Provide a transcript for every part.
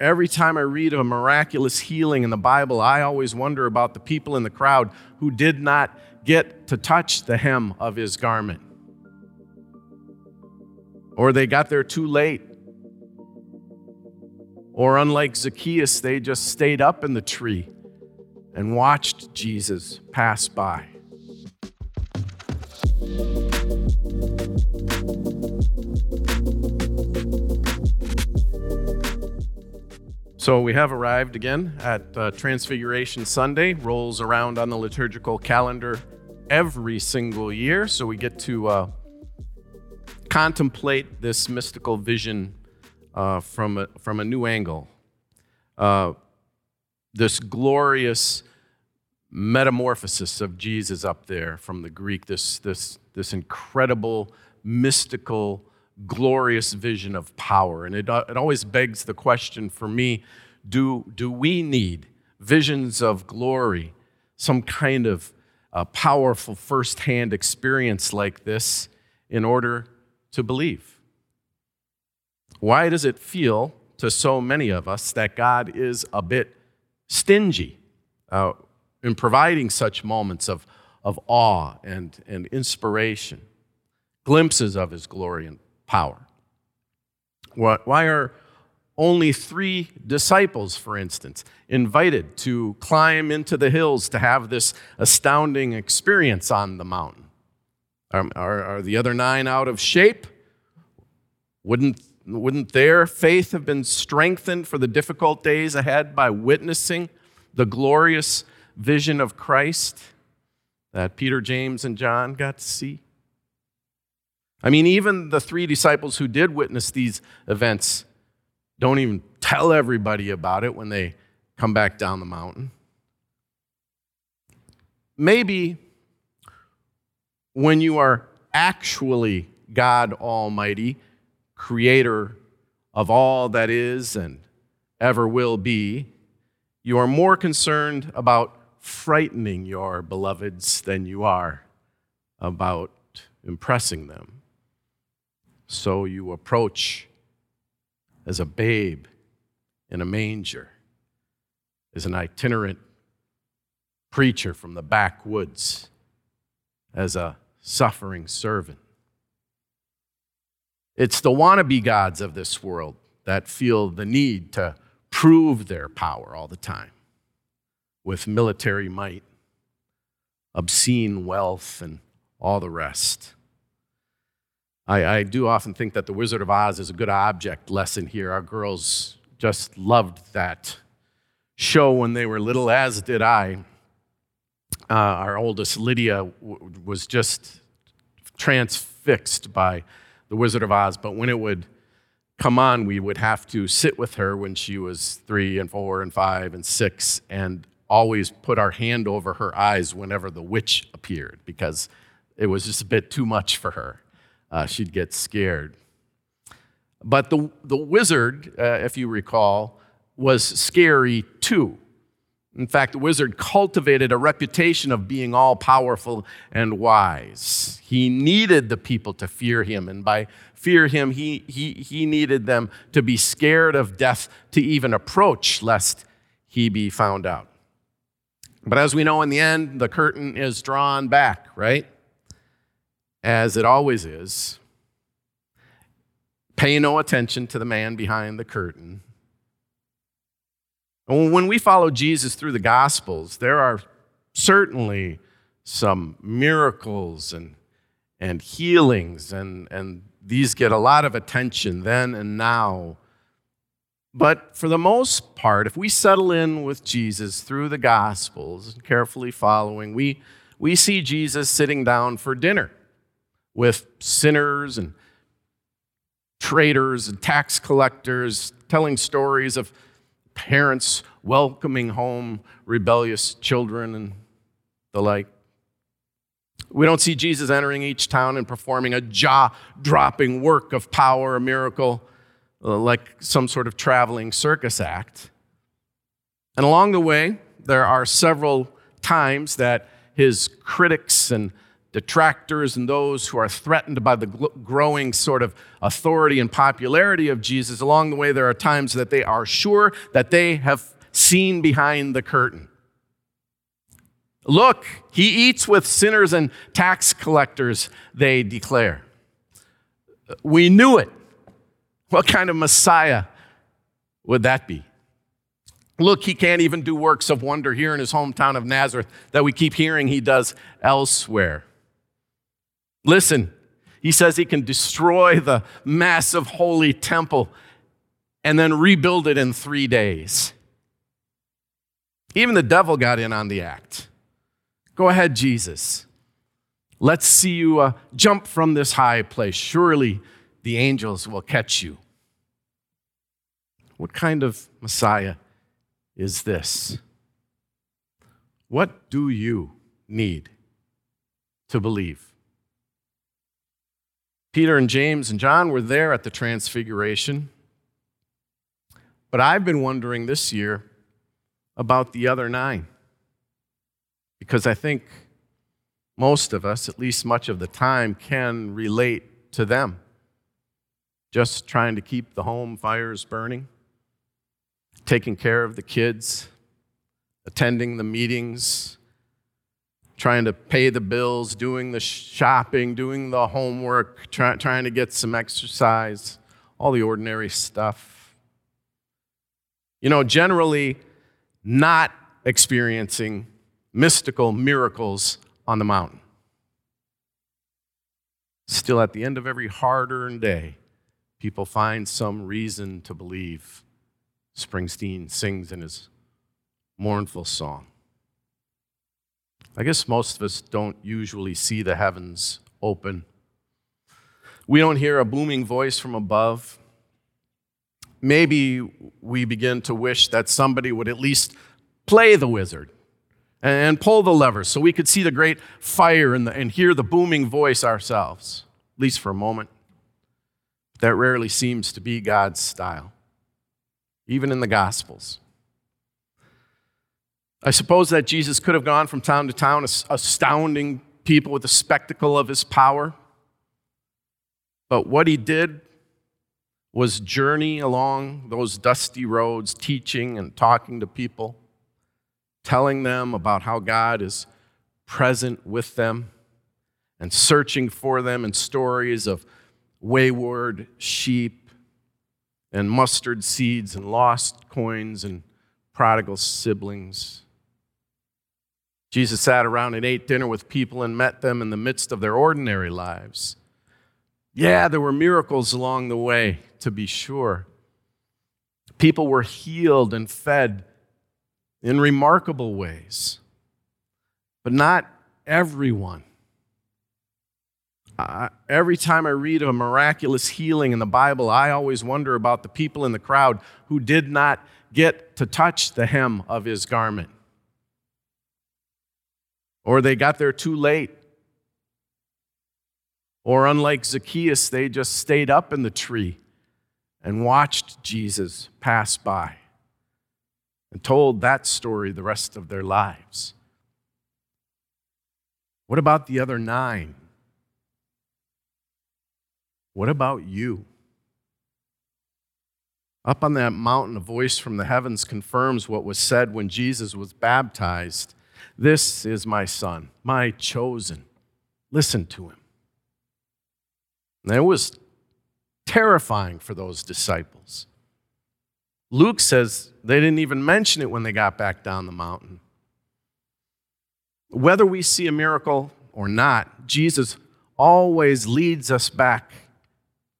every time I read of a miraculous healing in the Bible, I always wonder about the people in the crowd who did not get to touch the hem of his garment. Or they got there too late. Or, unlike Zacchaeus, they just stayed up in the tree and watched Jesus pass by. So we have arrived again at uh, Transfiguration Sunday, rolls around on the liturgical calendar every single year. So we get to uh, contemplate this mystical vision uh, from, a, from a new angle. Uh, this glorious metamorphosis of Jesus up there from the Greek, this, this, this incredible, mystical glorious vision of power. And it, uh, it always begs the question for me do, do we need visions of glory, some kind of uh, powerful firsthand experience like this in order to believe? Why does it feel to so many of us that God is a bit stingy uh, in providing such moments of, of awe and, and inspiration, glimpses of his glory and power? Why are only three disciples, for instance, invited to climb into the hills to have this astounding experience on the mountain? Are, are, are, the other nine out of shape? Wouldn't, wouldn't their faith have been strengthened for the difficult days ahead by witnessing the glorious vision of Christ that Peter, James, and John got to see? I mean, even the three disciples who did witness these events don't even tell everybody about it when they come back down the mountain. Maybe when you are actually God Almighty, creator of all that is and ever will be, you are more concerned about frightening your beloveds than you are about impressing them. So you approach as a babe in a manger, as an itinerant preacher from the backwoods, as a suffering servant. It's the wannabe gods of this world that feel the need to prove their power all the time with military might, obscene wealth, and all the rest. I, I do often think that The Wizard of Oz is a good object lesson here. Our girls just loved that show when they were little, as did I. Uh, our oldest, Lydia, w- was just transfixed by The Wizard of Oz. But when it would come on, we would have to sit with her when she was three and four and five and six and always put our hand over her eyes whenever the witch appeared because it was just a bit too much for her uh, she'd get scared. But the, the wizard, uh, if you recall, was scary too. In fact, the wizard cultivated a reputation of being all powerful and wise. He needed the people to fear him, and by fear him, he, he, he needed them to be scared of death to even approach, lest he be found out. But as we know, in the end, the curtain is drawn back, right? As it always is, pay no attention to the man behind the curtain. And when we follow Jesus through the Gospels, there are certainly some miracles and, and healings, and, and these get a lot of attention then and now. But for the most part, if we settle in with Jesus through the Gospels, and carefully following, we, we see Jesus sitting down for dinner with sinners and traders and tax collectors, telling stories of parents welcoming home rebellious children and the like. We don't see Jesus entering each town and performing a jaw dropping work of power, a miracle, uh, like some sort of traveling circus act. And along the way, there are several times that his critics and detractors and those who are threatened by the growing sort of authority and popularity of Jesus, along the way, there are times that they are sure that they have seen behind the curtain. Look, he eats with sinners and tax collectors, they declare. We knew it. What kind of Messiah would that be? Look, he can't even do works of wonder here in his hometown of Nazareth that we keep hearing he does elsewhere. Listen, he says he can destroy the massive holy temple and then rebuild it in three days. Even the devil got in on the act. Go ahead, Jesus. Let's see you uh, jump from this high place. Surely the angels will catch you. What kind of Messiah is this? What do you need to believe? Peter and James and John were there at the Transfiguration. But I've been wondering this year about the other nine. Because I think most of us, at least much of the time, can relate to them. Just trying to keep the home fires burning, taking care of the kids, attending the meetings, trying to pay the bills, doing the shopping, doing the homework, try, trying to get some exercise, all the ordinary stuff. You know, generally not experiencing mystical miracles on the mountain. Still, at the end of every hard earned day, people find some reason to believe. Springsteen sings in his mournful song. I guess most of us don't usually see the heavens open. We don't hear a booming voice from above. Maybe we begin to wish that somebody would at least play the wizard and pull the lever so we could see the great fire and, the, and hear the booming voice ourselves, at least for a moment. That rarely seems to be God's style, even in the Gospels. I suppose that Jesus could have gone from town to town, astounding people with the spectacle of his power. But what he did was journey along those dusty roads, teaching and talking to people, telling them about how God is present with them and searching for them in stories of wayward sheep and mustard seeds and lost coins and prodigal siblings. Jesus sat around and ate dinner with people and met them in the midst of their ordinary lives. Yeah, there were miracles along the way, to be sure. People were healed and fed in remarkable ways, but not everyone. Every time I read of a miraculous healing in the Bible, I always wonder about the people in the crowd who did not get to touch the hem of his garment or they got there too late. Or, unlike Zacchaeus, they just stayed up in the tree and watched Jesus pass by and told that story the rest of their lives. What about the other nine? What about you? Up on that mountain, a voice from the heavens confirms what was said when Jesus was baptized this is my son, my chosen. Listen to him. And it was terrifying for those disciples. Luke says they didn't even mention it when they got back down the mountain. Whether we see a miracle or not, Jesus always leads us back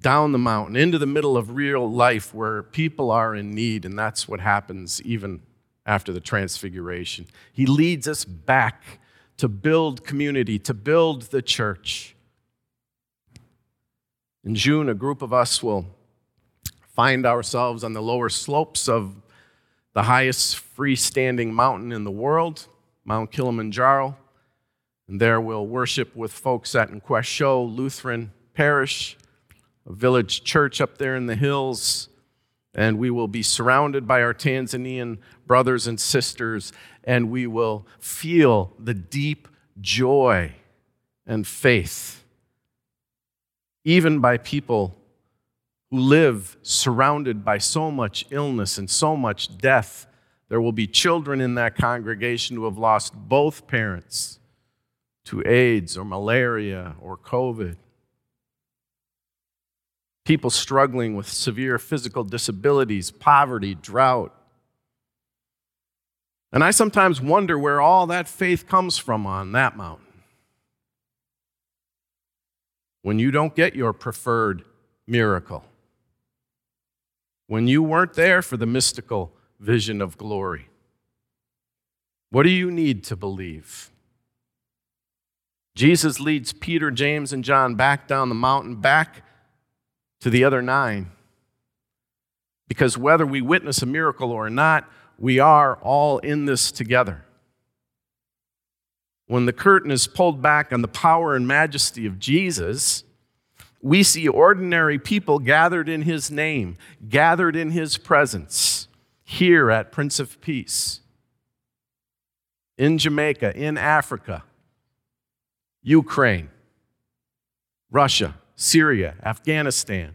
down the mountain into the middle of real life where people are in need, and that's what happens even after the transfiguration. He leads us back to build community, to build the church. In June, a group of us will find ourselves on the lower slopes of the highest freestanding mountain in the world, Mount Kilimanjaro. And there we'll worship with folks at Nquesho Lutheran Parish, a village church up there in the hills and we will be surrounded by our Tanzanian brothers and sisters, and we will feel the deep joy and faith, even by people who live surrounded by so much illness and so much death. There will be children in that congregation who have lost both parents to AIDS or malaria or COVID. People struggling with severe physical disabilities, poverty, drought. And I sometimes wonder where all that faith comes from on that mountain. When you don't get your preferred miracle, when you weren't there for the mystical vision of glory, what do you need to believe? Jesus leads Peter, James, and John back down the mountain, back to the other nine. Because whether we witness a miracle or not, we are all in this together. When the curtain is pulled back on the power and majesty of Jesus, we see ordinary people gathered in his name, gathered in his presence, here at Prince of Peace, in Jamaica, in Africa, Ukraine, Russia, Syria, Afghanistan,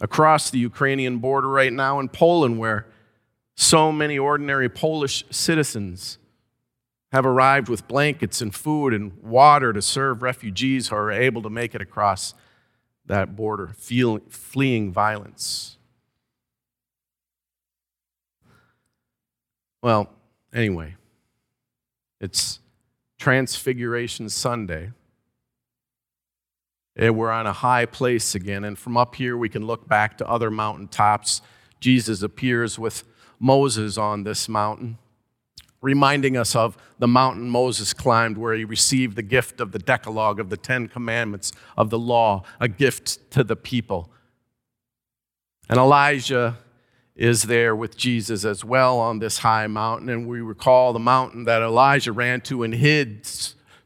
across the Ukrainian border right now in Poland, where so many ordinary Polish citizens have arrived with blankets and food and water to serve refugees who are able to make it across that border, fleeing violence. Well, anyway, it's Transfiguration Sunday. And we're on a high place again, and from up here we can look back to other mountaintops. Jesus appears with Moses on this mountain, reminding us of the mountain Moses climbed where he received the gift of the Decalogue, of the Ten Commandments, of the law, a gift to the people. And Elijah is there with Jesus as well on this high mountain. And we recall the mountain that Elijah ran to and hid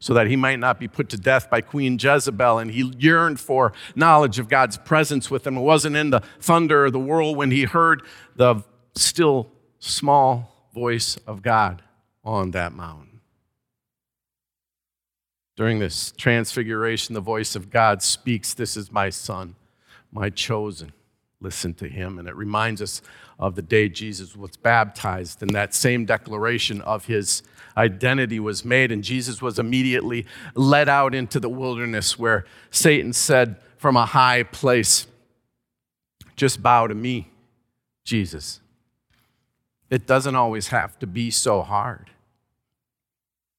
so that he might not be put to death by Queen Jezebel. And he yearned for knowledge of God's presence with him. It wasn't in the thunder or the whirlwind. He heard the still small voice of God on that mountain. During this transfiguration, the voice of God speaks, This is my son, my chosen listen to him. And it reminds us of the day Jesus was baptized, and that same declaration of his identity was made, and Jesus was immediately led out into the wilderness where Satan said from a high place, Just bow to me, Jesus. It doesn't always have to be so hard.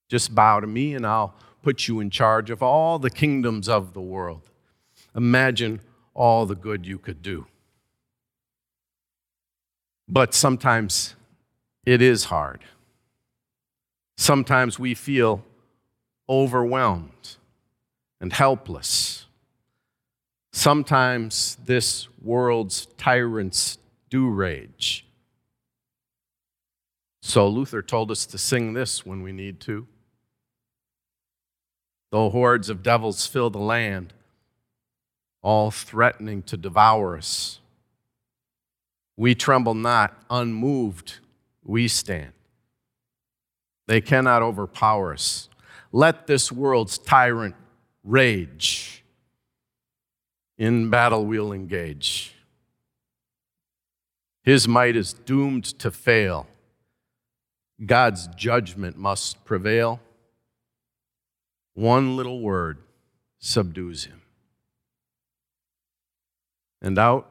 Just bow to me, and I'll put you in charge of all the kingdoms of the world. Imagine all the good you could do. But sometimes it is hard. Sometimes we feel overwhelmed and helpless. Sometimes this world's tyrants do rage. So Luther told us to sing this when we need to. Though hordes of devils fill the land, all threatening to devour us, we tremble not, unmoved we stand. They cannot overpower us. Let this world's tyrant rage. In battle we'll engage. His might is doomed to fail. God's judgment must prevail. One little word subdues him. And out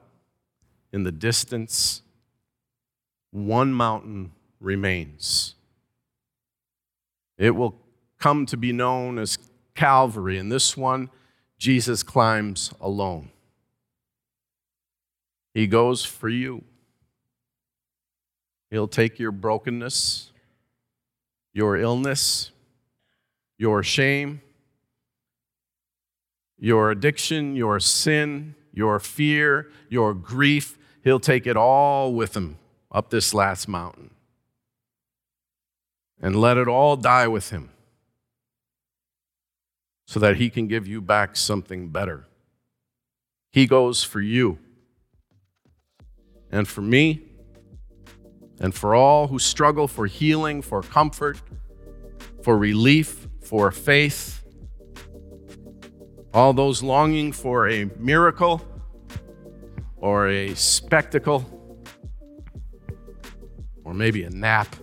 in the distance, one mountain remains. It will come to be known as Calvary, and this one Jesus climbs alone. He goes for you. He'll take your brokenness, your illness, your shame, your addiction, your sin, your fear, your grief. He'll take it all with him up this last mountain and let it all die with him so that he can give you back something better. He goes for you and for me and for all who struggle for healing, for comfort, for relief, for faith, all those longing for a miracle or a spectacle or maybe a nap.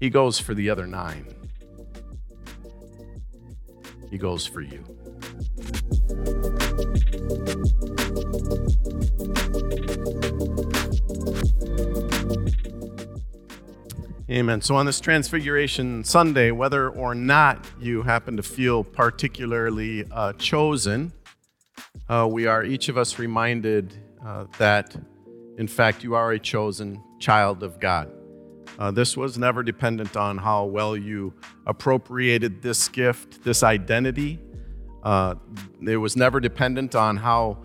He goes for the other nine. He goes for you. Amen. So, on this Transfiguration Sunday, whether or not you happen to feel particularly uh, chosen, uh, we are each of us reminded uh, that, in fact, you are a chosen child of God. Uh, this was never dependent on how well you appropriated this gift, this identity. Uh, it was never dependent on how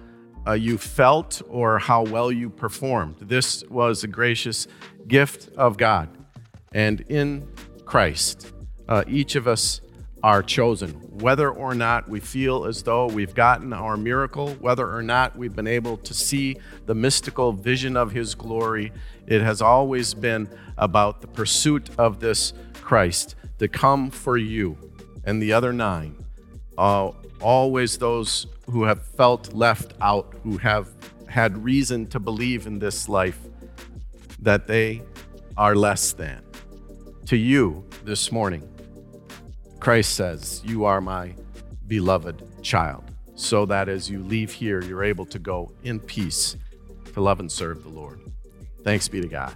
uh, you felt or how well you performed. This was a gracious gift of God. And in Christ, uh, each of us are chosen. Whether or not we feel as though we've gotten our miracle, whether or not we've been able to see the mystical vision of His glory, it has always been about the pursuit of this Christ to come for you and the other nine. Uh, always those who have felt left out, who have had reason to believe in this life that they are less than to you this morning. Christ says, You are my beloved child, so that as you leave here, you're able to go in peace to love and serve the Lord. Thanks be to God.